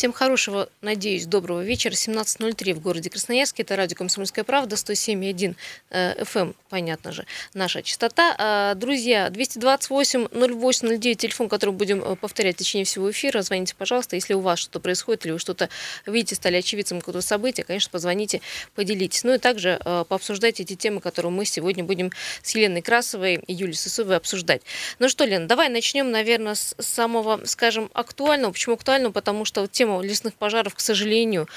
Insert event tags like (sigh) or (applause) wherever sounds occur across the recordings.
Всем хорошего, надеюсь, доброго вечера. 17.03 в городе Красноярске. Это радио «Комсомольская правда», 107,1 FM, эм, понятно же, наша частота. А, друзья, 228-08-09, телефон, который будем э, повторять в течение всего эфира. Звоните, пожалуйста, если у вас что-то происходит или вы что-то видите, стали очевидцем какого-то события, конечно, позвоните, поделитесь. Ну и также э, пообсуждайте эти темы, которые мы сегодня будем с Еленой Красовой и Юлией Сысовой обсуждать. Ну что, Лена, давай начнем, наверное, с самого, скажем, актуального. Почему актуального? Потому что вот тема лесных пожаров, к сожалению,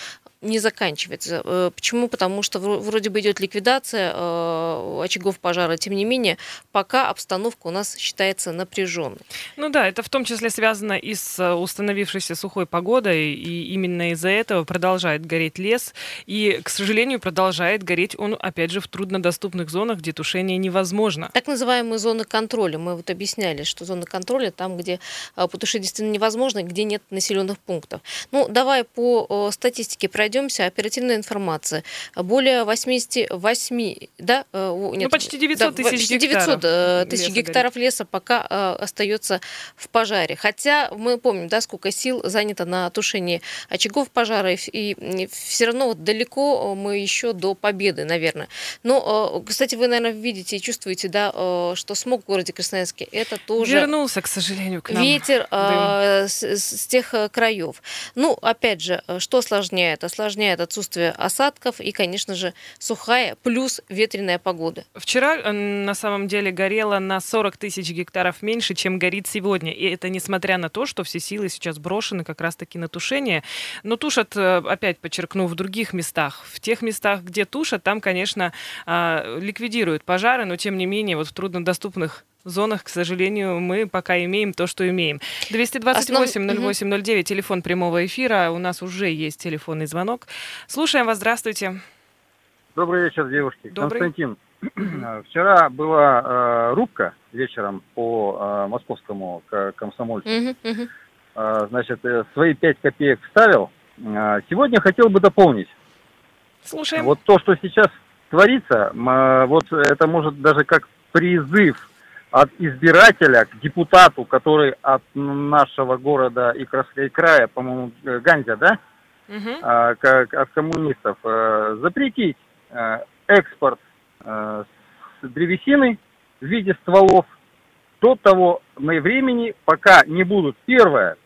не заканчивается. Э, почему? Потому что вроде бы идет ликвидация э, очагов пожара, тем не менее, пока обстановка у нас считается напряженной. Ну да, это в том числе связано и с э, установившейся сухой погодой, и именно из-за этого продолжает гореть лес, и, к сожалению, продолжает гореть он, опять же, в труднодоступных зонах, где тушение невозможно. Так называемые зоны контроля. Мы вот объясняли, что зоны контроля там, где потушить действительно невозможно, где нет населенных пунктов. Ну, давай по статистике пройдем пройдемся, оперативная информация. Более 88, да? Э, нет, ну, почти 900 да, тысяч 900 гектаров, э, тысяч леса гектаров горит. леса пока э, остается в пожаре. Хотя мы помним, да, сколько сил занято на тушении очагов пожара, и все равно вот далеко мы еще до победы, наверное. Но, кстати, вы, наверное, видите и чувствуете, да, что смог в городе Красноярске, это тоже... Вернулся, к сожалению, к нам. Ветер с, с тех краев. Ну, опять же, что осложняет? Осложняет осложняет отсутствие осадков и, конечно же, сухая плюс ветреная погода. Вчера э, на самом деле горело на 40 тысяч гектаров меньше, чем горит сегодня. И это несмотря на то, что все силы сейчас брошены как раз-таки на тушение. Но тушат, э, опять подчеркну, в других местах. В тех местах, где тушат, там, конечно, а, ликвидируют пожары, но тем не менее вот в труднодоступных зонах, к сожалению, мы пока имеем то, что имеем. 228-08-09, телефон прямого эфира. У нас уже есть телефонный звонок. Слушаем вас, здравствуйте. Добрый вечер, девушки. Добрый. Константин, (clears throat) вчера была э, рубка вечером по э, московскому комсомольцу. Э, значит, э, свои пять копеек вставил. Э, сегодня хотел бы дополнить. Слушаем. Вот то, что сейчас творится, э, вот это может даже как призыв от избирателя к депутату, который от нашего города и края, по-моему, э, Ганзя, да, угу. а, как от коммунистов, а, запретить а, экспорт а, с древесины в виде стволов до того времени, пока не будут, первое,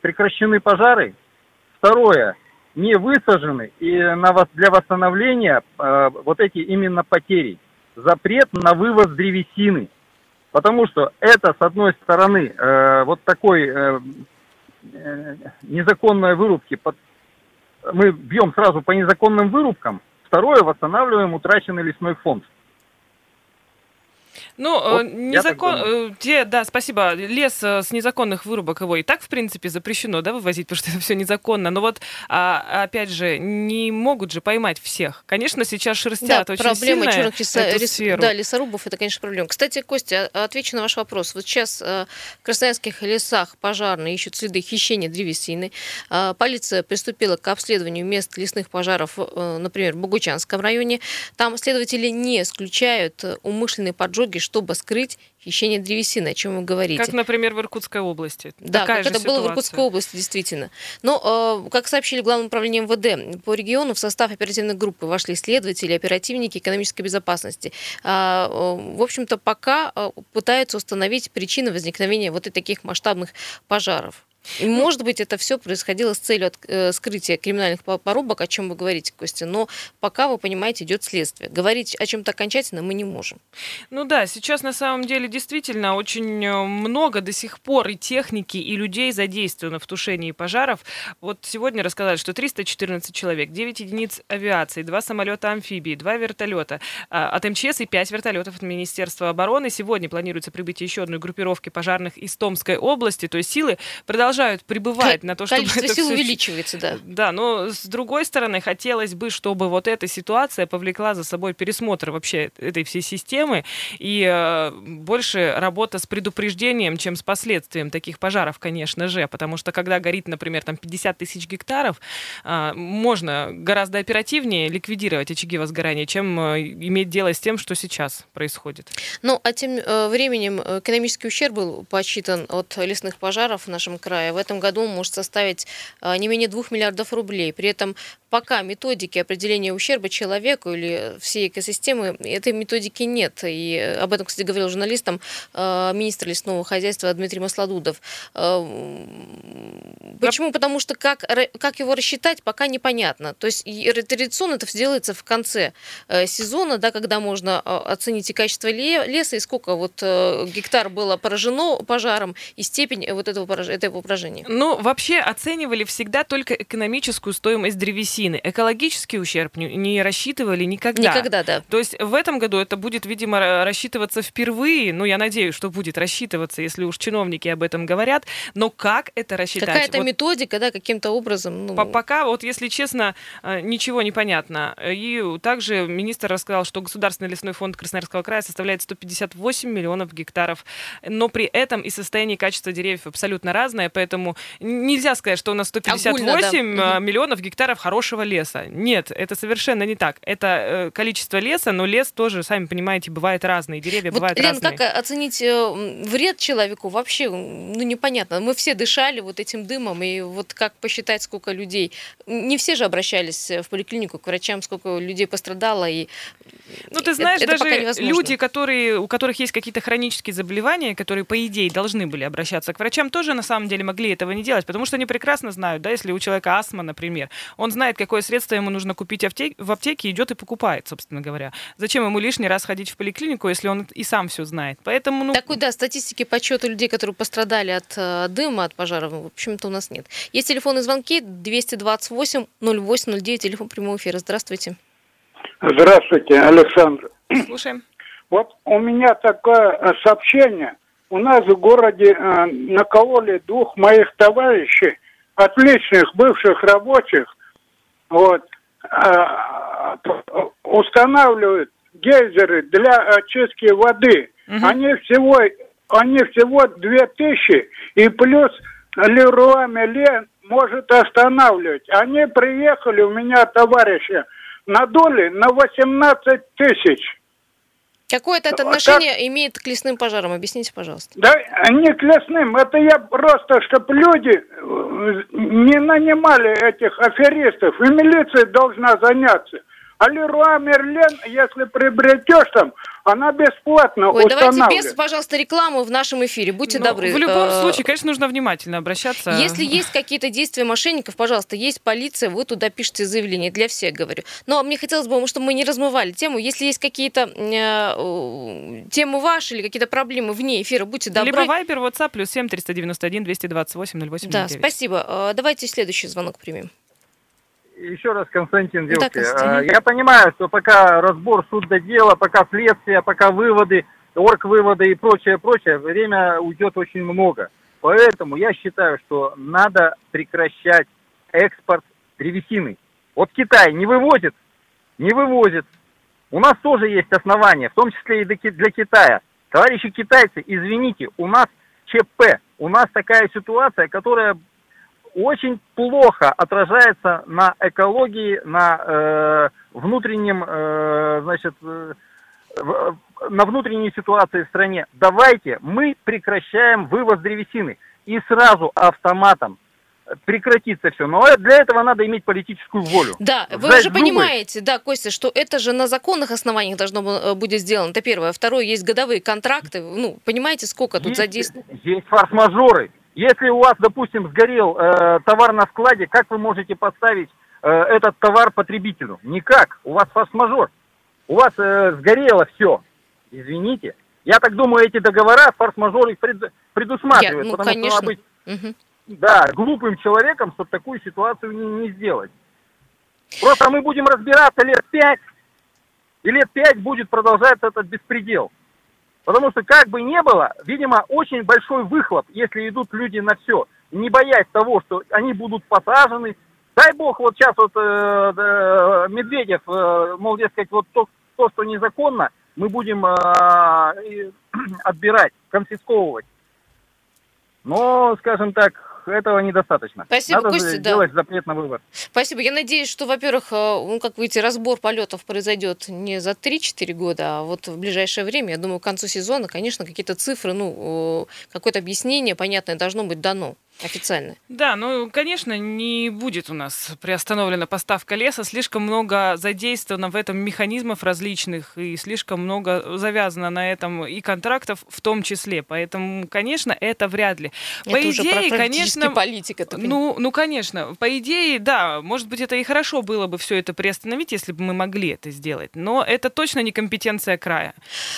прекращены пожары, второе, не высажены и на, для восстановления э, вот эти именно потери. Запрет на вывоз древесины – Потому что это, с одной стороны, э, вот такой э, э, незаконной вырубки, под, мы бьем сразу по незаконным вырубкам, второе, восстанавливаем утраченный лесной фонд. Ну, вот, незакон... Э, те, да, спасибо. Лес э, с незаконных вырубок его и так, в принципе, запрещено, да, вывозить, потому что (laughs) это все незаконно. Но вот, а, опять же, не могут же поймать всех. Конечно, сейчас шерстят да, очень проблема сильно черных леса... лес... Да, лесорубов, это, конечно, проблема. Кстати, Костя, а, отвечу на ваш вопрос. Вот сейчас э, в красноярских лесах пожарные ищут следы хищения древесины. А, полиция приступила к обследованию мест лесных пожаров, например, в Богучанском районе. Там следователи не исключают умышленные поджоги, чтобы скрыть хищение древесины, о чем вы говорите. Как, например, в Иркутской области. Да, Такая как это ситуация. было в Иркутской области, действительно. Но, э, как сообщили в Главном управлении МВД, по региону в состав оперативной группы вошли следователи, оперативники экономической безопасности. А, э, в общем-то, пока э, пытаются установить причины возникновения вот и таких масштабных пожаров. И, может быть, это все происходило с целью от, э, скрытия криминальных порубок, о чем вы говорите, Костя. Но пока, вы понимаете, идет следствие. Говорить о чем-то окончательно мы не можем. Ну да, сейчас на самом деле действительно очень э, много до сих пор и техники, и людей задействовано в тушении пожаров. Вот сегодня рассказали, что 314 человек, 9 единиц авиации, 2 самолета амфибии, 2 вертолета а, от МЧС и 5 вертолетов от Министерства обороны. Сегодня планируется прибытие еще одной группировки пожарных из Томской области. То есть силы продолжают продолжают пребывать на то, чтобы Количество это сил все... увеличивается, да. Да, но с другой стороны, хотелось бы, чтобы вот эта ситуация повлекла за собой пересмотр вообще этой всей системы и э, больше работа с предупреждением, чем с последствием таких пожаров, конечно же, потому что когда горит, например, там 50 тысяч гектаров, э, можно гораздо оперативнее ликвидировать очаги возгорания, чем э, иметь дело с тем, что сейчас происходит. Ну, а тем э, временем экономический ущерб был посчитан от лесных пожаров в нашем крае в этом году может составить а, не менее 2 миллиардов рублей. При этом пока методики определения ущерба человеку или всей экосистемы, этой методики нет. И об этом, кстати, говорил журналистам а, министр лесного хозяйства Дмитрий Масладудов. Почему? Потому что как, как его рассчитать, пока непонятно. То есть традиционно это все делается в конце э, сезона, да, когда можно оценить и качество леса, и сколько вот э, гектар было поражено пожаром, и степень вот этого, этого поражения. Ну, вообще оценивали всегда только экономическую стоимость древесины. Экологический ущерб не рассчитывали никогда. Никогда, да. То есть в этом году это будет, видимо, рассчитываться впервые. Ну, я надеюсь, что будет рассчитываться, если уж чиновники об этом говорят. Но как это рассчитать? Какая-то вот методика, да, каким-то образом. Ну... Пока, вот если честно, э, ничего не понятно. И также министр рассказал, что Государственный лесной фонд Красноярского края составляет 158 миллионов гектаров. Но при этом и состояние и качество деревьев абсолютно разное, поэтому нельзя сказать, что у нас 158 Огульно, да. миллионов гектаров хорошего леса. Нет, это совершенно не так. Это э, количество леса, но лес тоже, сами понимаете, бывает разный, деревья вот, бывают Лен, разные. как оценить э, вред человеку вообще, ну, непонятно. Мы все дышали вот этим дымом, и вот как посчитать, сколько людей. Не все же обращались в поликлинику к врачам, сколько людей пострадало, и ну, ты знаешь, это даже люди, которые, у которых есть какие-то хронические заболевания, которые, по идее, должны были обращаться к врачам, тоже на самом деле могли этого не делать, потому что они прекрасно знают, да, если у человека астма, например, он знает, какое средство ему нужно купить в аптеке, идет и покупает, собственно говоря. Зачем ему лишний раз ходить в поликлинику, если он и сам все знает? Поэтому, ну... Такой, да, статистики подсчета людей, которые пострадали от э, дыма, от пожаров, в общем-то, у нас нет. Есть телефонные звонки 228 0809, телефон прямого эфира. Здравствуйте. Здравствуйте, Александр. Слушаем. Вот у меня такое э, сообщение. У нас в городе э, накололи двух моих товарищей, отличных бывших рабочих, вот, э, устанавливают гейзеры для очистки воды. Угу. Они всего они всего две тысячи, и плюс Леруа Меле может останавливать. Они приехали, у меня товарищи, надули на 18 тысяч. Какое это отношение так, имеет к лесным пожарам? Объясните, пожалуйста. Да, не к лесным. Это я просто, чтобы люди э, не нанимали этих аферистов. И милиция должна заняться. А Леруа Мерлен, если приобретешь там, она бесплатно Ой, давайте без, пожалуйста, рекламу в нашем эфире. Будьте ну, добры. В любом э, случае, конечно, нужно внимательно обращаться. Если есть какие-то действия мошенников, пожалуйста, есть полиция, вы туда пишите заявление. Для всех говорю. Но мне хотелось бы, чтобы мы не размывали тему. Если есть какие-то э, темы ваши или какие-то проблемы вне эфира, будьте добры. Либо Вайбер, WhatsApp, плюс 7 391 228 08 Да, спасибо. Э, давайте следующий звонок примем. Еще раз, Константин Девки, да, я понимаю, что пока разбор суд до дела, пока следствие, пока выводы, орг-выводы и прочее, прочее, время уйдет очень много. Поэтому я считаю, что надо прекращать экспорт древесины. Вот Китай не вывозит, не вывозит. У нас тоже есть основания, в том числе и для Китая. Товарищи китайцы, извините, у нас ЧП, у нас такая ситуация, которая очень плохо отражается на экологии, на э, внутреннем, э, значит, э, на внутренней ситуации в стране. Давайте мы прекращаем вывоз древесины и сразу автоматом прекратится все. Но для этого надо иметь политическую волю. Да, вы уже зубы. понимаете, да, Костя, что это же на законных основаниях должно э, будет сделано. Это первое. Второе, есть годовые контракты. Ну, понимаете, сколько тут задействовано? Есть форс-мажоры. Если у вас, допустим, сгорел э, товар на складе, как вы можете поставить э, этот товар потребителю? Никак. У вас форс-мажор. У вас э, сгорело все. Извините. Я так думаю, эти договора форс-мажор их пред, предусматривают. Я, ну, потому конечно. что надо быть угу. да, глупым человеком, чтобы такую ситуацию не, не сделать. Просто мы будем разбираться лет пять, и лет пять будет продолжаться этот беспредел. Потому что как бы ни было, видимо, очень большой выхлоп, если идут люди на все, не боясь того, что они будут посажены. Дай бог, вот сейчас вот э, э, Медведев, э, мол, дескать, вот то, то, что незаконно, мы будем э, (clears throat) отбирать, конфисковывать. Но, скажем так, этого недостаточно. Спасибо, Надо Костя, делать да. запрет на выбор. Спасибо. Я надеюсь, что, во-первых, э, ну, как видите, разбор полетов произойдет не за 3-4 года, а вот в ближайшее время, я думаю, к концу сезона, конечно, какие-то цифры, ну, какое-то объяснение понятное должно быть дано. Официальное. Да, ну, конечно, не будет у нас приостановлена поставка леса. Слишком много задействовано в этом механизмов различных и слишком много завязано на этом и контрактов в том числе. Поэтому, конечно, это вряд ли. Это по уже идее, конечно, политика. Ну, ну, конечно, по идее, да, может быть, это и хорошо было бы все это приостановить, если бы мы могли это сделать. Но это точно не компетенция края.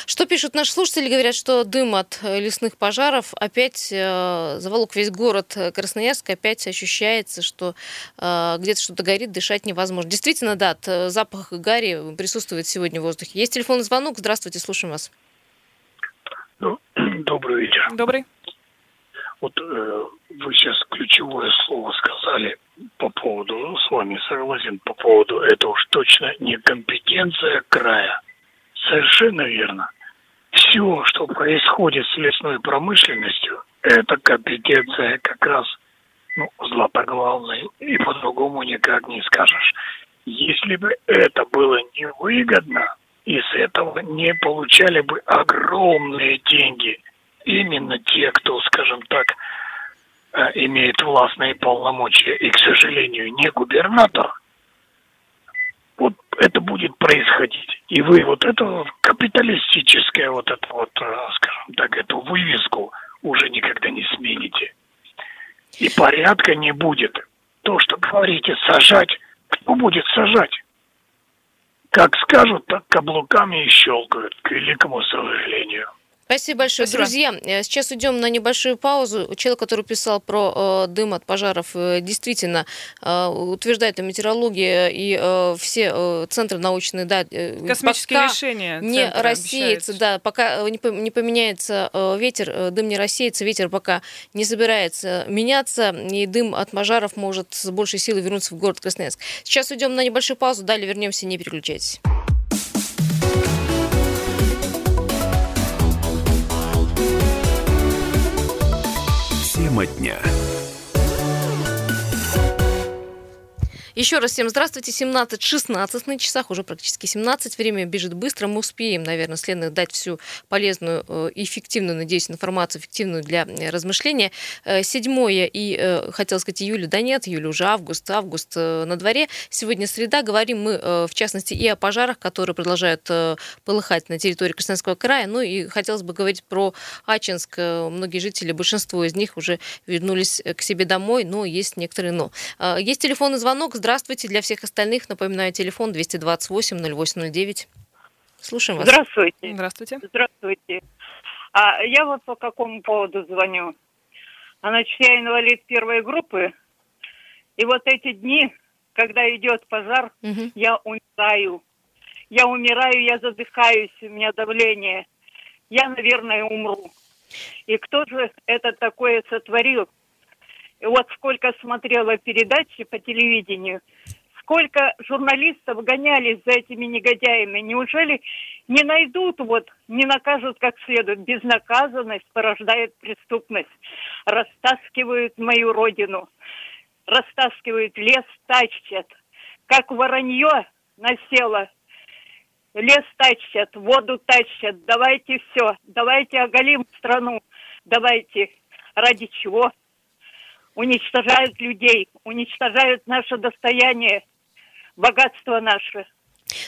Что пишут наши слушатели? Говорят, что дым от лесных пожаров опять э, заволок весь город от Красноярска опять ощущается, что э, где-то что-то горит, дышать невозможно. Действительно, да, э, запах гари присутствует сегодня в воздухе. Есть телефонный звонок. Здравствуйте, слушаем вас. Ну, (clears throat) добрый вечер. Добрый. Вот э, вы сейчас ключевое слово сказали по поводу, ну, с вами согласен, по поводу это уж точно не компетенция края. Совершенно верно. Все, что происходит с лесной промышленностью, это компетенция как раз ну, златоглавной, и по-другому никак не скажешь. Если бы это было невыгодно, и с этого не получали бы огромные деньги именно те, кто, скажем так, э, имеет властные полномочия, и, к сожалению, не губернатор, вот это будет происходить. И вы вот это капиталистическое, вот это вот, э, скажем так, эту вывеску – уже никогда не смените. И порядка не будет. То, что говорите, сажать, кто будет сажать? Как скажут, так каблуками и щелкают, к великому сожалению. Спасибо большое. Спасибо. Друзья, э, сейчас уйдем на небольшую паузу. Человек, который писал про э, дым от пожаров, э, действительно э, утверждает, и метеорология и э, все э, центры научные, да, э, Космические пока решения не рассеется, обещают. да, пока э, не поменяется э, ветер, э, дым не рассеется, ветер пока не собирается меняться, и дым от пожаров может с большей силой вернуться в город Красноярск. Сейчас уйдем на небольшую паузу, далее вернемся, не переключайтесь. Тема дня. Еще раз всем здравствуйте. 17.16 на часах, уже практически 17. Время бежит быстро. Мы успеем, наверное, следно дать всю полезную, э, эффективную, надеюсь, информацию, эффективную для э, размышления. 7 э, и, хотел сказать, июля, да нет, июля уже август, август на дворе. Сегодня среда. Говорим мы, в частности, и о пожарах, которые продолжают полыхать на территории Красноярского края. Ну и хотелось бы говорить про Ачинск. Многие жители, большинство из них уже вернулись к себе домой, но есть некоторые но. Есть телефонный звонок. Здравствуйте. Здравствуйте. Для всех остальных напоминаю телефон 228-0809. Слушаем вас. Здравствуйте. Здравствуйте. Здравствуйте. А я вот по какому поводу звоню. А, значит, я инвалид первой группы. И вот эти дни, когда идет пожар, угу. я умираю. Я умираю, я задыхаюсь, у меня давление. Я, наверное, умру. И кто же это такое сотворил? И вот сколько смотрела передачи по телевидению, сколько журналистов гонялись за этими негодяями. Неужели не найдут, вот, не накажут как следует? Безнаказанность порождает преступность. Растаскивают мою родину, растаскивают лес, тащат. Как воронье насело лес тащат, воду тащат, давайте все, давайте оголим страну, давайте. Ради чего? Уничтожают людей, уничтожают наше достояние, богатство наше.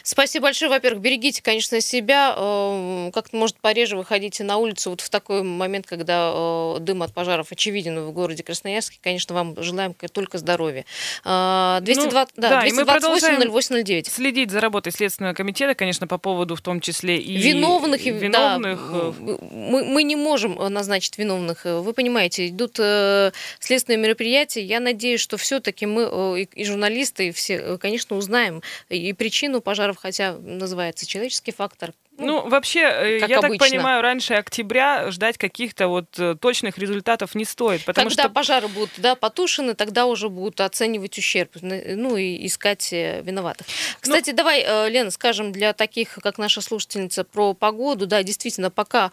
Спасибо большое. Во-первых, берегите, конечно, себя. Э, как-то, может, пореже выходите на улицу вот в такой момент, когда э, дым от пожаров очевиден в городе Красноярске. Конечно, вам желаем только здоровья. 220, ну, да, да, 228 0809. Следить за работой Следственного комитета, конечно, по поводу в том числе и виновных. И, виновных. Да, мы, мы не можем назначить виновных. Вы понимаете, идут э, следственные мероприятия. Я надеюсь, что все-таки мы и журналисты, и все, конечно, узнаем и причину пожаров, хотя называется человеческий фактор, ну, вообще, э, я обычно. так понимаю, раньше октября ждать каких-то вот э, точных результатов не стоит. Потому Когда что... пожары будут да, потушены, тогда уже будут оценивать ущерб, ну и искать э, виноватых. Ну Кстати, ну... давай, Лена, скажем для таких, как наша слушательница, про погоду. Да, действительно, пока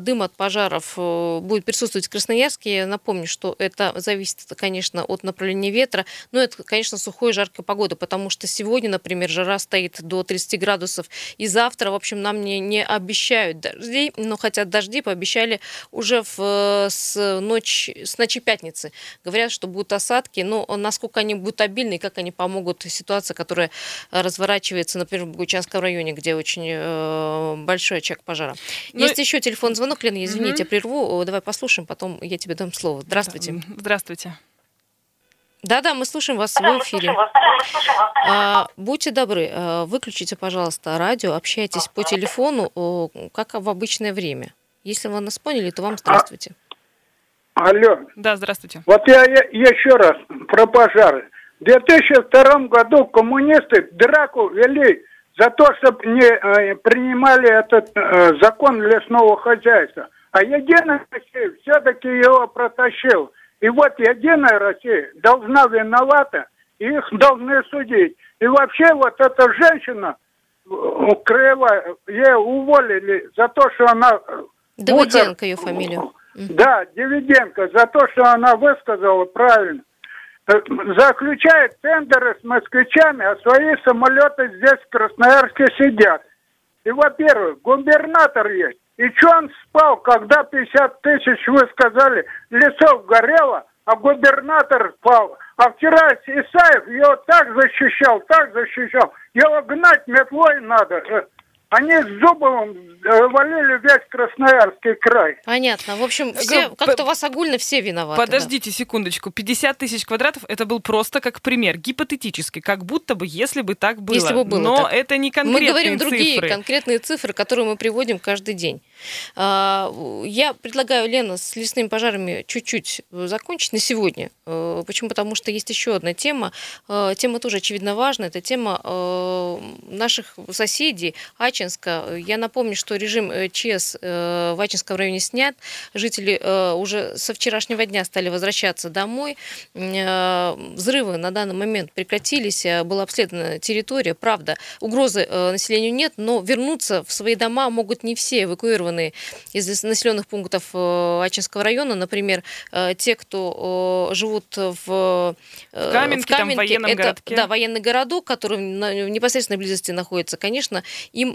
дым от пожаров будет присутствовать в Красноярске, я напомню, что это зависит, конечно, от направления ветра, но это, конечно, сухой жаркая погода, потому что сегодня, например, жара стоит до 30 градусов, и завтра, в общем, нам камни не обещают дождей, но хотя дожди пообещали уже в, с, ночь, с ночи пятницы. Говорят, что будут осадки, но насколько они будут обильны и как они помогут ситуации, которая разворачивается, например, в Богучанском районе, где очень э, большой очаг пожара. Ну Есть еще телефон звонок, Лена, извините, угу. прерву. Давай послушаем, потом я тебе дам слово. Здравствуйте. Здравствуйте. Да-да, мы слушаем вас да, в эфире. Вас. А, будьте добры, а, выключите, пожалуйста, радио, общайтесь по телефону, как в обычное время. Если вы нас поняли, то вам здравствуйте. А, алло. Да, здравствуйте. Вот я, я еще раз про пожары. В 2002 году коммунисты драку вели за то, чтобы не э, принимали этот э, закон лесного хозяйства. А Единая Россия все-таки его протащил. И вот Единая Россия должна виновата, и их должны судить. И вообще вот эта женщина краевая, ее уволили за то, что она... Э, Давыденко ее фамилия. Да, Дивиденко, за то, что она высказала правильно. Э, заключает тендеры с москвичами, а свои самолеты здесь в Красноярске сидят. И, во-первых, губернатор есть, и что он спал, когда 50 тысяч, вы сказали, лесов горело, а губернатор спал? А вчера Исаев его так защищал, так защищал. Его гнать метлой надо. Они с Зубовым э, валили весь Красноярский край. Понятно. В общем, все, как-то у вас огульно все виноваты. Подождите да. секундочку. 50 тысяч квадратов, это был просто как пример, гипотетически, как будто бы, если бы так было. Если бы было Но так. это не конкретные Мы говорим цифры. другие конкретные цифры, которые мы приводим каждый день. А, я предлагаю, Лена, с лесными пожарами чуть-чуть закончить на сегодня. А, почему? Потому что есть еще одна тема. А, тема тоже, очевидно, важная. Это тема наших соседей Ачинска. Я напомню, что режим э, ЧС э, в Ачинском районе снят. Жители э, уже со вчерашнего дня стали возвращаться домой. Взрывы на данный момент прекратились. Была обследована территория. Правда, угрозы населению нет, но вернуться в свои дома могут не все эвакуированные из населенных пунктов Ачинского района, например, те, кто живут в, в Каменке, в Каменке там, в военном это, городке. Да, военный городок, который в непосредственной близости находится, конечно, им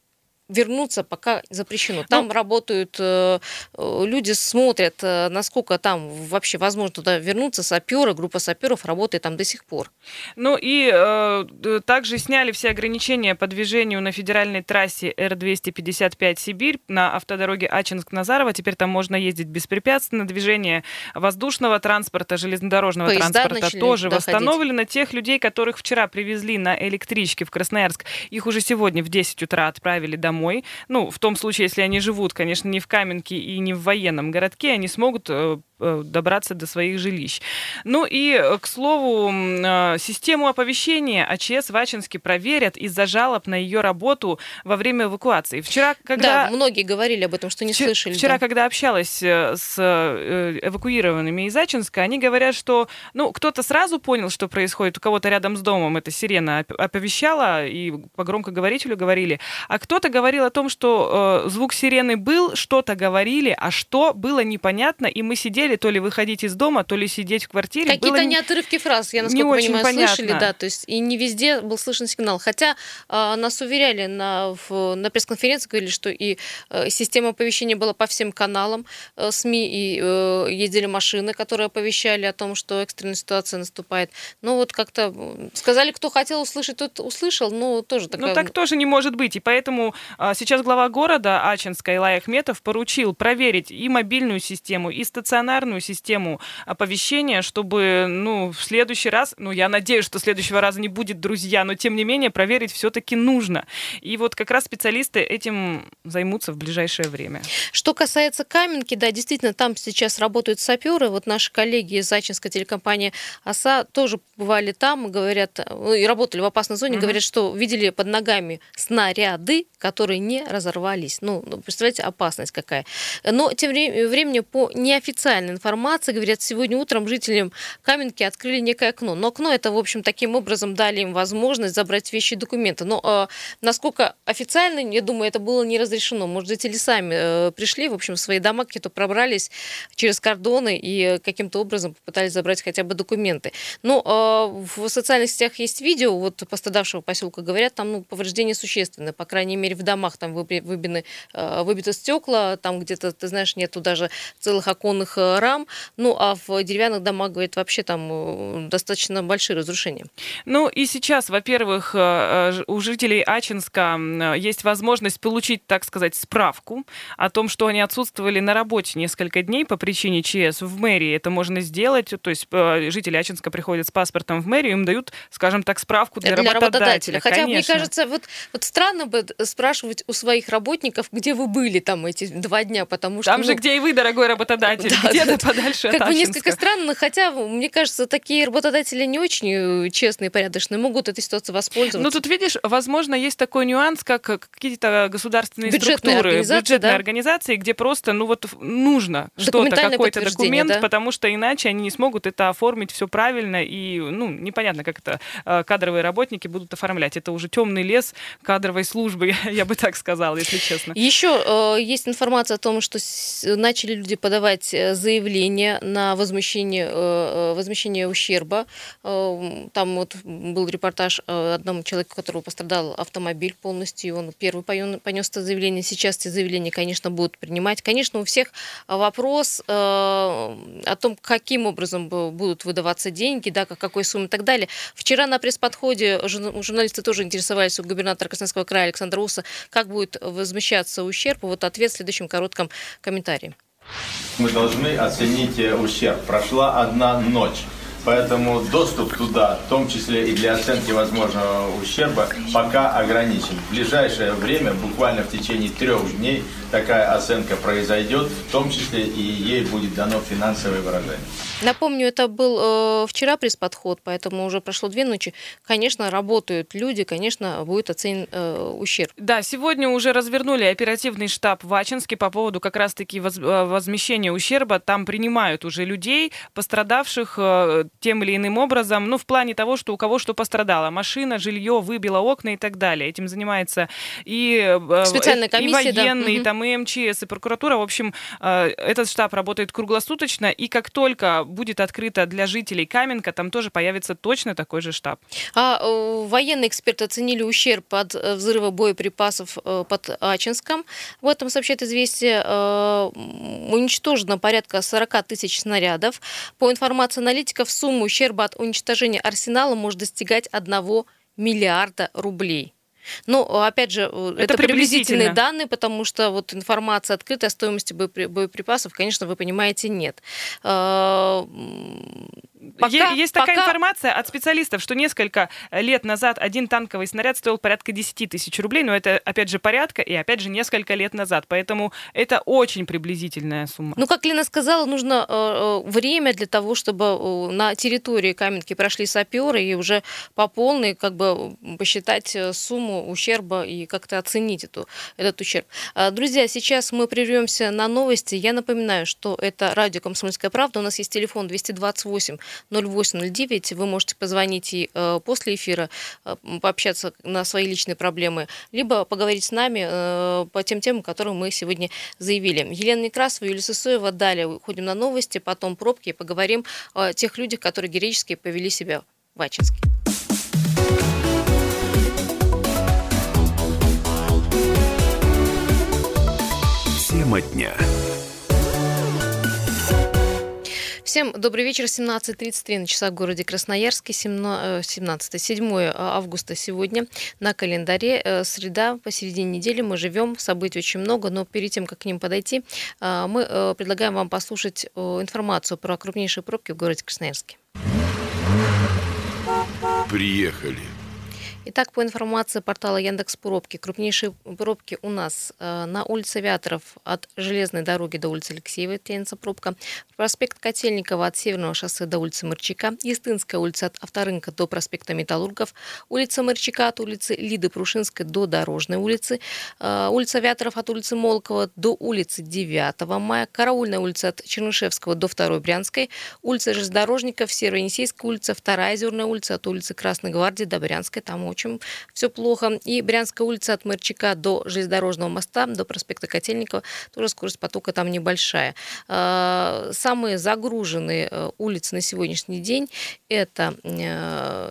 вернуться пока запрещено. Там ну, работают э, люди, смотрят, э, насколько там вообще возможно туда вернуться. Саперы, группа саперов работает там до сих пор. Ну и э, также сняли все ограничения по движению на федеральной трассе Р-255 Сибирь на автодороге Ачинск-Назарова. Теперь там можно ездить беспрепятственно. Движение воздушного транспорта, железнодорожного Поезда транспорта тоже восстановлено. Тех людей, которых вчера привезли на электричке в Красноярск, их уже сегодня в 10 утра отправили домой домой. Ну, в том случае, если они живут, конечно, не в Каменке и не в военном городке, они смогут э, добраться до своих жилищ. Ну и, э, к слову, э, систему оповещения АЧС в Ачинске проверят из-за жалоб на ее работу во время эвакуации. Вчера, когда... Да, многие говорили об этом, что не вчера, слышали. Вчера, да. когда общалась с эвакуированными из Ачинска, они говорят, что ну, кто-то сразу понял, что происходит, у кого-то рядом с домом эта сирена оповещала, и по громкоговорителю говорили, а кто-то говорил о том, что э, звук сирены был, что-то говорили, а что было непонятно, и мы сидели хотели то ли выходить из дома, то ли сидеть в квартире. Какие-то Было... не отрывки фраз, я насколько не понимаю, понятно. слышали, да, то есть и не везде был слышен сигнал. Хотя э, нас уверяли на, в, на пресс-конференции, говорили, что и э, система оповещения была по всем каналам э, СМИ, и э, ездили машины, которые оповещали о том, что экстренная ситуация наступает. Ну вот как-то сказали, кто хотел услышать, тот услышал, но тоже такая... Ну так тоже не может быть, и поэтому э, сейчас глава города Ачинска Илай Ахметов поручил проверить и мобильную систему, и стационарную стационарную систему оповещения, чтобы, ну, в следующий раз, ну, я надеюсь, что следующего раза не будет, друзья, но тем не менее проверить все-таки нужно. И вот как раз специалисты этим займутся в ближайшее время. Что касается Каменки, да, действительно, там сейчас работают саперы. Вот наши коллеги из Ачинской телекомпании ОСА тоже бывали там, говорят, ну, и работали в опасной зоне, mm говорят, что видели под ногами снаряды, которые не разорвались. Ну, ну представляете, опасность какая. Но тем временем по неофициальным официальной информации. Говорят, сегодня утром жителям Каменки открыли некое окно. Но окно это, в общем, таким образом дали им возможность забрать вещи и документы. Но э, насколько официально, я думаю, это было не разрешено. Может, жители сами э, пришли, в общем, в свои дома какие-то пробрались через кордоны и каким-то образом попытались забрать хотя бы документы. Но э, в социальных сетях есть видео, вот пострадавшего поселка говорят, там ну, повреждения существенные, по крайней мере, в домах там выбиты, э, выбиты стекла, там где-то, ты знаешь, нету даже целых оконных э, рам, ну, а в деревянных домах, говорит, вообще там э, достаточно большие разрушения. Ну, и сейчас, во-первых, у жителей Ачинска есть возможность получить, так сказать, справку о том, что они отсутствовали на работе несколько дней по причине ЧС в мэрии. Это можно сделать, то есть жители Ачинска приходят с паспортом в мэрию, им дают, скажем так, справку для, для работодателя. работодателя. Хотя, конечно. мне кажется, вот, вот странно бы спрашивать у своих работников, где вы были там эти два дня, потому что... Там ну, же, где и вы, дорогой работодатель, (laughs) да, где-то да, подальше Как бы несколько странно, хотя, мне кажется, такие работодатели не очень э, честные и порядочные, могут этой ситуацией воспользоваться. Ну, тут, видишь, возможно, есть такой нюанс, как какие-то государственные бюджетные структуры, организации, бюджетные да? организации, где просто, ну вот, нужно что-то, какой-то документ, да? потому что иначе они не смогут это оформить все правильно, и, ну, непонятно, как это э, кадровые работники будут оформлять. Это уже темный лес кадровой службы, (laughs) я бы так сказала, если честно. Еще э, есть информация о том, что начали люди подавать э, заявление на возмещение, э, э, возмещение ущерба. Там вот был репортаж одному человеку, которого пострадал автомобиль полностью, и он первый понес это заявление. Сейчас эти заявления, конечно, будут принимать. Конечно, у всех вопрос о том, каким образом будут выдаваться деньги, да, какой суммы и так далее. Вчера на пресс-подходе журналисты тоже интересовались у губернатора Красноярского края Александра Уса, как будет возмещаться ущерб. Вот ответ в следующем коротком комментарии. Мы должны оценить ущерб. Прошла одна ночь. Поэтому доступ туда, в том числе и для оценки возможного ущерба, пока ограничен. В ближайшее время, буквально в течение трех дней, такая оценка произойдет, в том числе и ей будет дано финансовое выражение. Напомню, это был э, вчера пресс-подход, поэтому уже прошло две ночи. Конечно, работают люди, конечно, будет оценен э, ущерб. Да, сегодня уже развернули оперативный штаб в Ачинске по поводу как раз-таки воз, э, возмещения ущерба. Там принимают уже людей, пострадавших э, тем или иным образом, ну, в плане того, что у кого что пострадало. Машина, жилье, выбило окна и так далее. Этим занимается и, э, Специальная комиссия, и военные, да. там, и МЧС, и прокуратура. В общем, э, этот штаб работает круглосуточно, и как только будет открыто для жителей Каменка, там тоже появится точно такой же штаб. А э, военные эксперты оценили ущерб от взрыва боеприпасов под Ачинском. В этом сообщает известие. Уничтожено порядка 40 тысяч снарядов. По информации аналитиков, сумма ущерба от уничтожения арсенала может достигать 1 миллиарда рублей. Ну, опять же, э, это, это приблизительные данные, потому что вот информация открытая о стоимости боеприпасов, конечно, вы понимаете, нет. Пока, есть такая пока... информация от специалистов, что несколько лет назад один танковый снаряд стоил порядка 10 тысяч рублей, но это, опять же, порядка и, опять же, несколько лет назад. Поэтому это очень приблизительная сумма. Ну, как Лена сказала, нужно э, э время для того, чтобы э, на территории Каменки прошли саперы и уже по полной как бы посчитать э, сумму ущерба и как-то оценить эту, этот ущерб. А, друзья, сейчас мы прервемся на новости. Я напоминаю, что это радио «Комсомольская правда». У нас есть телефон 228 0809. Вы можете позвонить и э, после эфира, э, пообщаться на свои личные проблемы, либо поговорить с нами э, по тем темам, которые мы сегодня заявили. Елена Некрасова, Юлия Сысоева. Далее уходим на новости, потом пробки и поговорим о тех людях, которые героически повели себя в Ачинске. Тема дня. Всем добрый вечер. 17.33 на часах в городе Красноярске. 17, 7 э, августа сегодня на календаре. Э, среда, посередине недели. Мы живем, событий очень много, но перед тем, как к ним подойти, э, мы предлагаем вам послушать информацию про крупнейшие пробки в городе Красноярске. Приехали. Итак, по информации портала Яндекс Пробки, крупнейшие пробки у нас э, на улице Авиаторов от железной дороги до улицы Алексеева тянется пробка, проспект Котельникова от Северного шоссе до улицы Мырчика, Истынская улица от Авторынка до проспекта Металлургов, улица Мырчика от улицы Лиды Прушинской до Дорожной улицы, э, улица Авиаторов от улицы Молкова до улицы 9 мая, Караульная улица от Чернышевского до 2 Брянской, улица Железнодорожников, Северо-Енисейская улица, 2 Озерная улица от улицы Красной Гвардии до Брянской, там очень все плохо. И Брянская улица от Мырчика до железнодорожного моста, до проспекта Котельникова, тоже скорость потока там небольшая. А, самые загруженные э, улицы на сегодняшний день это,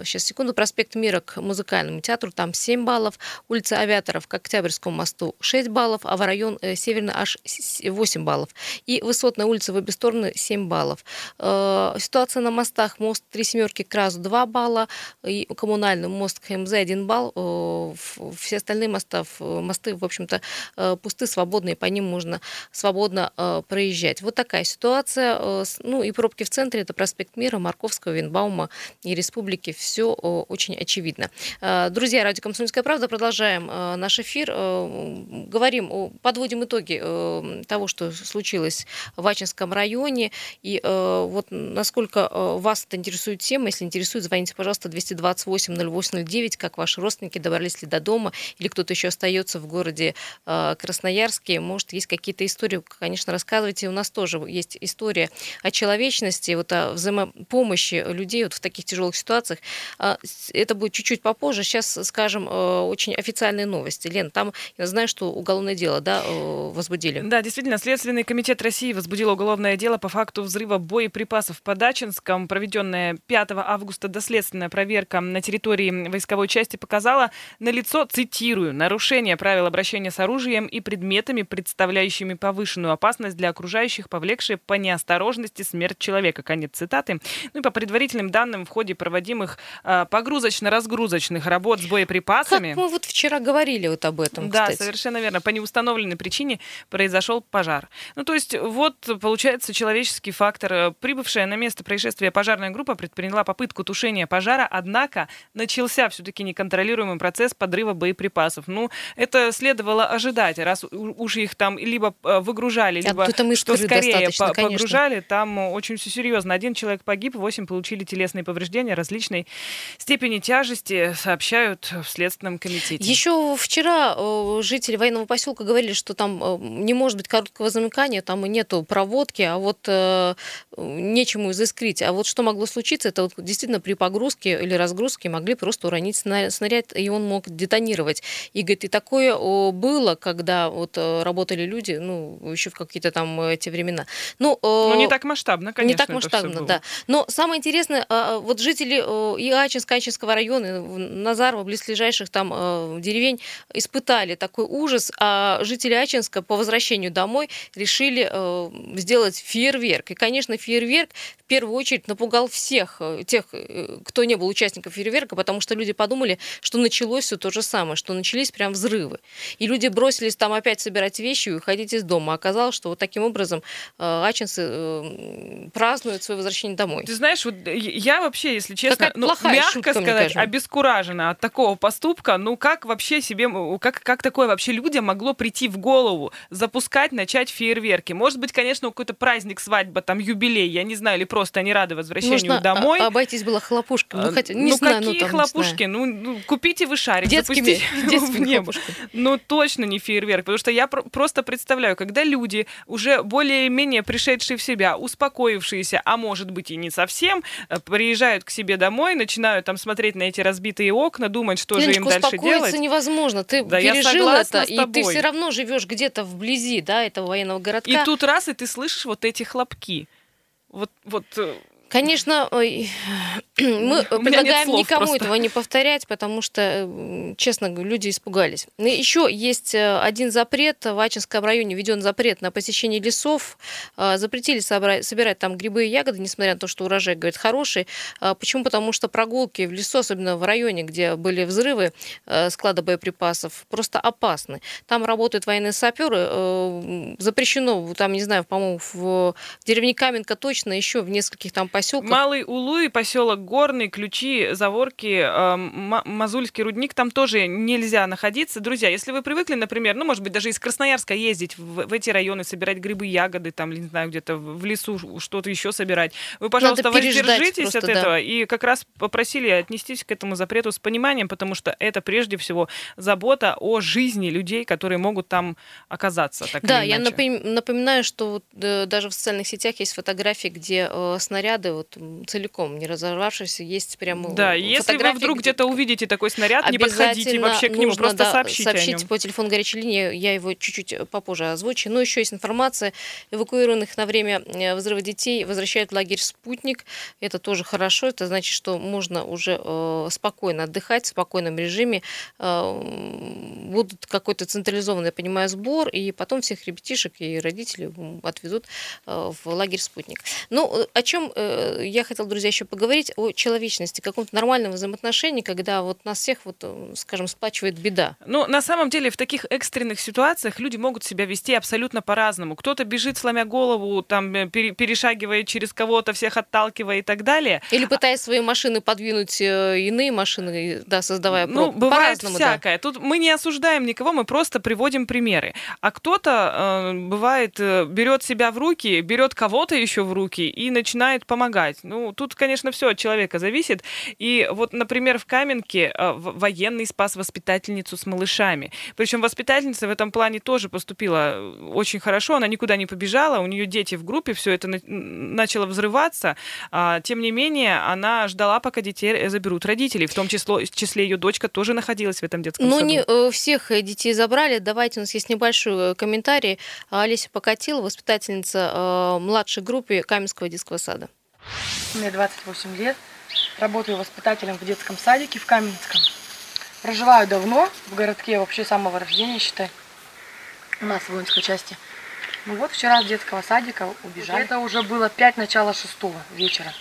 сейчас, э, секунду, проспект Мира к музыкальному театру, там 7 баллов, улица Авиаторов к Октябрьскому мосту 6 баллов, а в район э, Северный аж 8 баллов. И Высотная улица в обе стороны 7 баллов. Ситуация на мостах, мост Три Семерки к Разу 2 балла, и коммунальный мост ХМЗ 1 балл, э, все остальные мосты, мосты в общем-то, э, пусты, свободные, по ним можно свободно э, проезжать. Вот такая ситуация. Ну и пробки в центре, это проспект Мира, Марковского, Винбаума и Республики. Все очень очевидно. Друзья, радио «Комсомольская правда», продолжаем наш эфир. Говорим, подводим итоги того, что случилось в Ачинском районе. И вот насколько вас это интересует тема, если интересует, звоните, пожалуйста, 228 0809, как ваши родственники добрались ли до дома, или кто-то еще остается в городе э, Красноярске, может, есть какие-то истории, конечно, рассказывайте. У нас тоже есть история о человечности, вот о взаимопомощи людей вот в таких тяжелых ситуациях. А, это будет чуть-чуть попозже. Сейчас скажем э, очень официальные новости. Лен, там я знаю, что уголовное дело да, э, возбудили. Да, действительно, Следственный комитет России возбудил уголовное дело по факту взрыва боеприпасов по Дачинском, проведенная 5 августа доследственная проверка на территории войсковой части показала налицо, цитирую, нарушение правил обращения с оружием и предметами, представляющими повышенную опасность для окружающих, повлекшие по неосторожности смерть человека. Конец цитаты. Ну и по предварительным данным, в ходе проводимых э, погрузочно-разгрузочных работ с боеприпасами... Как мы вот вчера говорили вот об этом, Да, кстати. совершенно верно. По неустановленной причине произошел пожар. Ну то есть вот, получается, человеческий фактор. Прибывшая на место происшествия пожарная группа предприняла попытку тушения пожара, однако начался все-таки неконтролируемый процесс подрыва боеприпасов. Ну, это следовало ожидать, раз уж их там либо э, выгружали, либо а что скорее по погружали, там очень все серьезно. Один человек погиб, восемь получили телесные повреждения различной степени тяжести, сообщают в Следственном комитете. Еще вчера э, жители военного поселка говорили, что там э, не может быть короткого замыкания, там и нету проводки, а вот нечему изыскрить. А вот что могло случиться, это вот действительно при погрузке или разгрузке могли просто уронить снаряд, и он мог детонировать. И говорит, и такое было, когда вот э, работали люди, ну, еще в какие-то там эти времена. Ну, ну не так масштабно, конечно. Не так масштабно, да. Но самое интересное, а, а, вот жители и Ачинска, Ачинского района, Назарова, близлежащих там э, деревень испытали такой ужас, а жители Ачинска по возвращению домой решили э, сделать фейерверк. И, конечно, фейерверк в первую очередь напугал всех тех, кто не был участником фейерверка, потому что люди подумали, что началось все то же самое, что начались прям взрывы. И люди бросились там опять собирать вещи и уходить из дома. Оказалось, что вот таким образом э, ачинцы э, празднуют свое возвращение домой. Ты знаешь, вот я вообще, если честно, ну, мягко шутка, сказать, обескуражена от такого поступка. Ну как вообще себе, как, как такое вообще людям могло прийти в голову запускать, начать фейерверки? Может быть, конечно, какой-то праздник, свадьба, там юбилей, я не знаю, или просто они рады возвращению Можно домой. обойтись было хлопушками. Ну, хотя, не ну знаю, какие ну, там, хлопушки? Ну, ну, купите вы шарик, детскими, запустите (laughs) в небо. Ну, точно не фейерверк, потому что я пр- просто представляю, когда люди, уже более-менее пришедшие в себя, успокоившиеся, а может быть и не совсем, э, приезжают к себе домой, начинают там смотреть на эти разбитые окна, думать, что Леночка, же им дальше делать. успокоиться невозможно. Ты да, пережил это, и ты все равно живешь где-то вблизи, да, этого военного городка. И тут раз, и ты слышишь вот эти хлопки. Вот, вот э, Конечно, мы предлагаем никому просто. этого не повторять, потому что, честно говоря, люди испугались. Еще есть э, один запрет. В Ачинском районе введен запрет на посещение лесов. А, запретили собирать там грибы и ягоды, несмотря на то, что урожай, говорит, хороший. Почему? Потому что прогулки в лесу, особенно в районе, где были взрывы э, склада боеприпасов, просто опасны. Там работают военные саперы. Э, запрещено, там, не знаю, по-моему, в деревне Каменка точно, еще в нескольких там поселках поселках. Малый Улуй, поселок Горный, Ключи, Заворки, э, Мазульский рудник, там тоже нельзя находиться. Друзья, если вы привыкли, например, ну, может быть, даже из Красноярска ездить в, в эти районы, собирать грибы, ягоды, там, не знаю, где-то в лесу что-то еще собирать, вы, пожалуйста, воздержитесь от этого да. и как раз попросили отнестись к этому запрету с пониманием, потому что это прежде всего забота о жизни людей, которые могут там оказаться. Так да, я напоминаю, что э, даже в социальных сетях есть фотографии, где э, снаряды вот целиком не разорвавшиеся, есть прямо Да, если вы вдруг где... где-то увидите такой снаряд, не подходите вообще к нему, просто да, сообщите сообщите по телефону горячей линии, я его чуть-чуть попозже озвучу. Но еще есть информация, эвакуированных на время э, взрыва детей возвращают в лагерь «Спутник». Это тоже хорошо, это значит, что можно уже э, спокойно отдыхать, в спокойном режиме. Э, будут какой-то централизованный, я понимаю, сбор, и потом всех ребятишек и родителей отвезут в лагерь «Спутник». Ну, о чем я хотела, друзья, еще поговорить, о человечности, каком-то нормальном взаимоотношении, когда вот нас всех, вот, скажем, сплачивает беда. Ну, на самом деле, в таких экстренных ситуациях люди могут себя вести абсолютно по-разному. Кто-то бежит, сломя голову, там, перешагивая через кого-то, всех отталкивая и так далее. Или пытаясь свои машины подвинуть э, иные машины, да, создавая Ну, бывает всякое. Да. Тут мы не осуждаем никого, мы просто приводим примеры. А кто-то, э, бывает, э, берет себя в руки, берет кого-то еще в руки и начинает помогать. Ну, тут, конечно, все от человека зависит. И вот, например, в Каменке э, военный спас воспитательницу с малышами. Причем воспитательница в этом плане тоже поступила э, очень хорошо, она никуда не побежала, у нее дети в группе, все это начало взрываться. А, тем не менее, она ждала, пока детей заберут родителей, в том числе, в числе ее дочка тоже находилась в этом детском Но саду. не э, всех детей забрали. Давайте, у нас есть небольшой комментарий. Олеся Покатила, воспитательница младшей группы Каменского детского сада. Мне 28 лет. Работаю воспитателем в детском садике в Каменском. Проживаю давно в городке, вообще с самого рождения, считай. У нас в воинской части. Ну вот вчера с детского садика убежали. Это уже было 5 начала 6 вечера.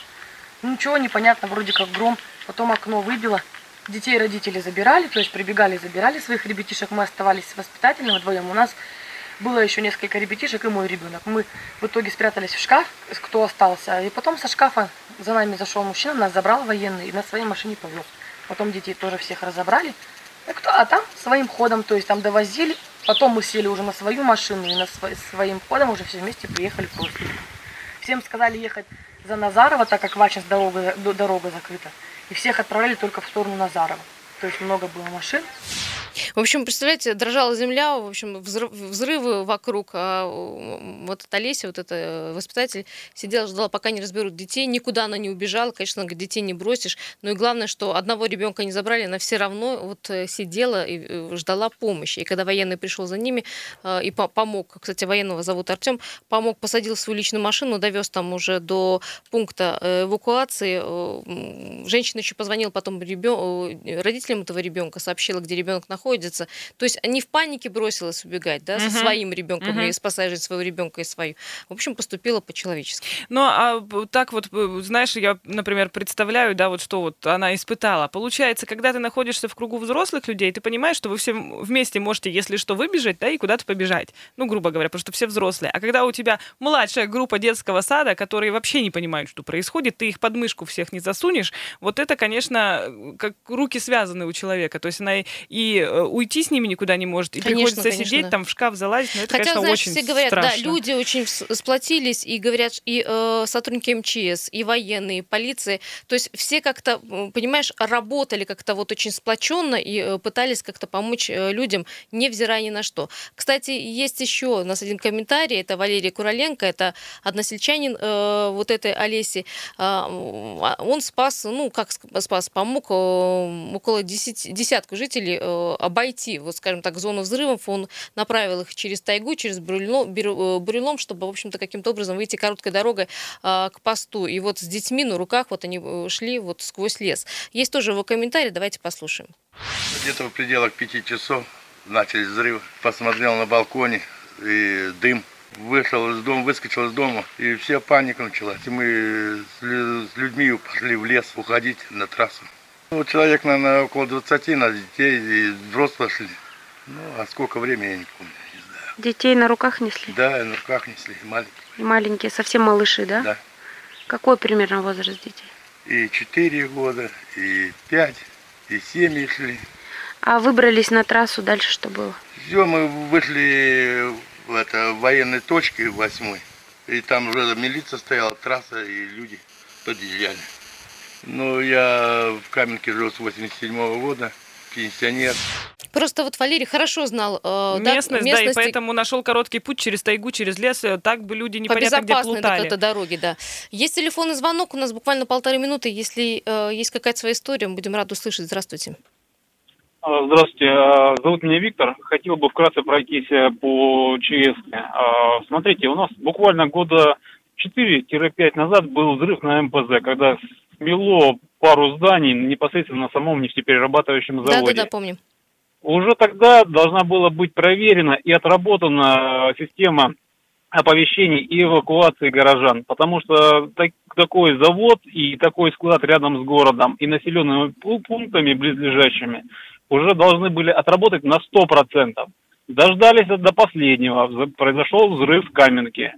Ничего, непонятно, вроде как гром. Потом окно выбило. Детей родители забирали, то есть прибегали, забирали своих ребятишек. Мы оставались с воспитателем вдвоем. У нас было еще несколько ребятишек и мой ребенок. Мы в итоге спрятались в шкаф, кто остался. И потом со шкафа за нами зашел мужчина, нас забрал военный и на своей машине повез. Потом детей тоже всех разобрали. А там своим ходом, то есть там довозили. Потом мы сели уже на свою машину и на свой, своим ходом уже все вместе приехали в Курск. Всем сказали ехать за Назарова, так как Вачинск дорога, дорога закрыта. И всех отправляли только в сторону Назарова. То есть много было машин. В общем, представляете, дрожала земля, в общем, взрывы вокруг, а вот эта Олеся, вот эта воспитатель, сидела, ждала, пока не разберут детей, никуда она не убежала, конечно, детей не бросишь, но и главное, что одного ребенка не забрали, она все равно вот э, сидела и э, ждала помощи. И когда военный пришел за ними э, и помог, кстати, военного зовут Артем, помог, посадил свою личную машину, довез там уже до пункта эвакуации. Женщина еще позвонила потом ребен... родителям этого ребенка, сообщила, где ребенок находится, находится. То есть не в панике бросилась убегать, да, со своим ребенком и спасая жизнь своего ребенка и свою. В общем, поступила по-человечески. Ну, а так вот, э, знаешь, я, например, представляю, да, вот что вот она испытала. Получается, когда ты находишься в кругу взрослых людей, ты понимаешь, что вы все вместе можете, если что, выбежать, да, и куда-то побежать. Ну, грубо говоря, потому что все взрослые. А когда у тебя младшая группа детского сада, которые вообще не понимают, что происходит, ты их под мышку всех не засунешь, вот это, конечно, как руки связаны у человека. То есть она и Э, уйти с ними никуда не может. И конечно, приходится конечно, сидеть там в шкаф залазить. Но это, Хотя, конечно, знаешь, очень все говорят, страшно. да, люди очень сплотились и говорят, и э, сотрудники МЧС, и военные, и полиции. То есть все как-то, понимаешь, работали как-то вот очень сплоченно и э, пытались как-то помочь э, людям, невзирая ни на что. Кстати, есть еще у нас один комментарий, это Валерий Куроленко, это односельчанин э, вот этой Олеси. Э, он спас, ну, как спас, помог э, около 10, десятку жителей э, обойти, вот скажем так, зону взрывов, он направил их через тайгу, через бурелом, э, чтобы, в общем-то, каким-то образом выйти короткой дорогой а, к посту. И вот с детьми на руках вот они э, шли вот сквозь лес. Есть тоже его комментарий, давайте послушаем. Где-то в пределах пяти часов начались взрывы. Посмотрел на балконе и дым. Вышел из дома, выскочил из дома, и вся паника началась. И мы с людьми пошли в лес уходить на трассу. Ну, человек, наверное, около 20 на детей и взрослых шли. Ну, а сколько времени, я не помню, не знаю. Детей на руках несли? Да, на руках несли, маленькие. И маленькие, совсем малыши, да? Да. Какой примерно возраст детей? И 4 года, и 5, и 7 шли. А выбрались на трассу, дальше что было? Все, мы вышли в это, военной точке восьмой. И там уже милиция стояла, трасса, и люди подъезжали. Ну, я в Каменке жил с 87 -го года, пенсионер. Просто вот Валерий хорошо знал э, местность, да, местности... да, и поэтому нашел короткий путь через тайгу, через лес, э, так бы люди непонятно где плутали. это дороги, да. Есть телефонный звонок, у нас буквально полторы минуты. Если э, есть какая-то своя история, мы будем рады услышать. Здравствуйте. А, здравствуйте, а, зовут меня Виктор. Хотел бы вкратце пройтись э, по ЧС. А, смотрите, у нас буквально года 4-5 назад был взрыв на МПЗ, когда смело пару зданий непосредственно на самом нефтеперерабатывающем заводе. Да, да, да, помним. Уже тогда должна была быть проверена и отработана система оповещений и эвакуации горожан, потому что так, такой завод и такой склад рядом с городом и населенными пунктами близлежащими уже должны были отработать на 100%. Дождались до последнего, произошел взрыв в Каменке.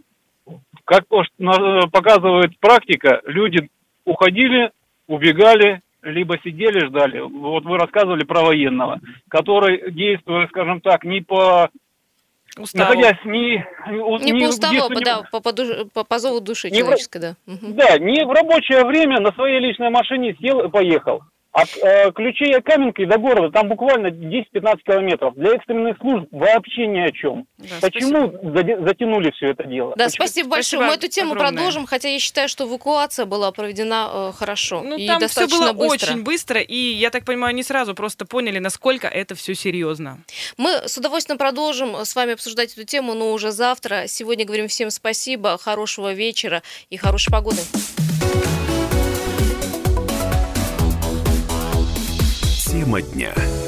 Как показывает практика, люди уходили, убегали, либо сидели, ждали. Вот вы рассказывали про военного, который действует, скажем так, не по Уставу. Находясь не... Не, не по уставу, а да, по, по, по, по зову души не человеческой, в, да. Угу. Да, не в рабочее время на своей личной машине сел и поехал. От э, ключей от Каменки до города там буквально 10-15 километров. Для экстренных служб вообще ни о чем. Да, Почему спасибо. затянули все это дело? Да, Почему? спасибо большое. Спасибо Мы эту тему огромное. продолжим, хотя я считаю, что эвакуация была проведена э, хорошо. Ну, и там достаточно все было быстро. очень быстро, и я так понимаю, они сразу просто поняли, насколько это все серьезно. Мы с удовольствием продолжим с вами обсуждать эту тему, но уже завтра. Сегодня говорим всем спасибо, хорошего вечера и хорошей погоды. Тема дня.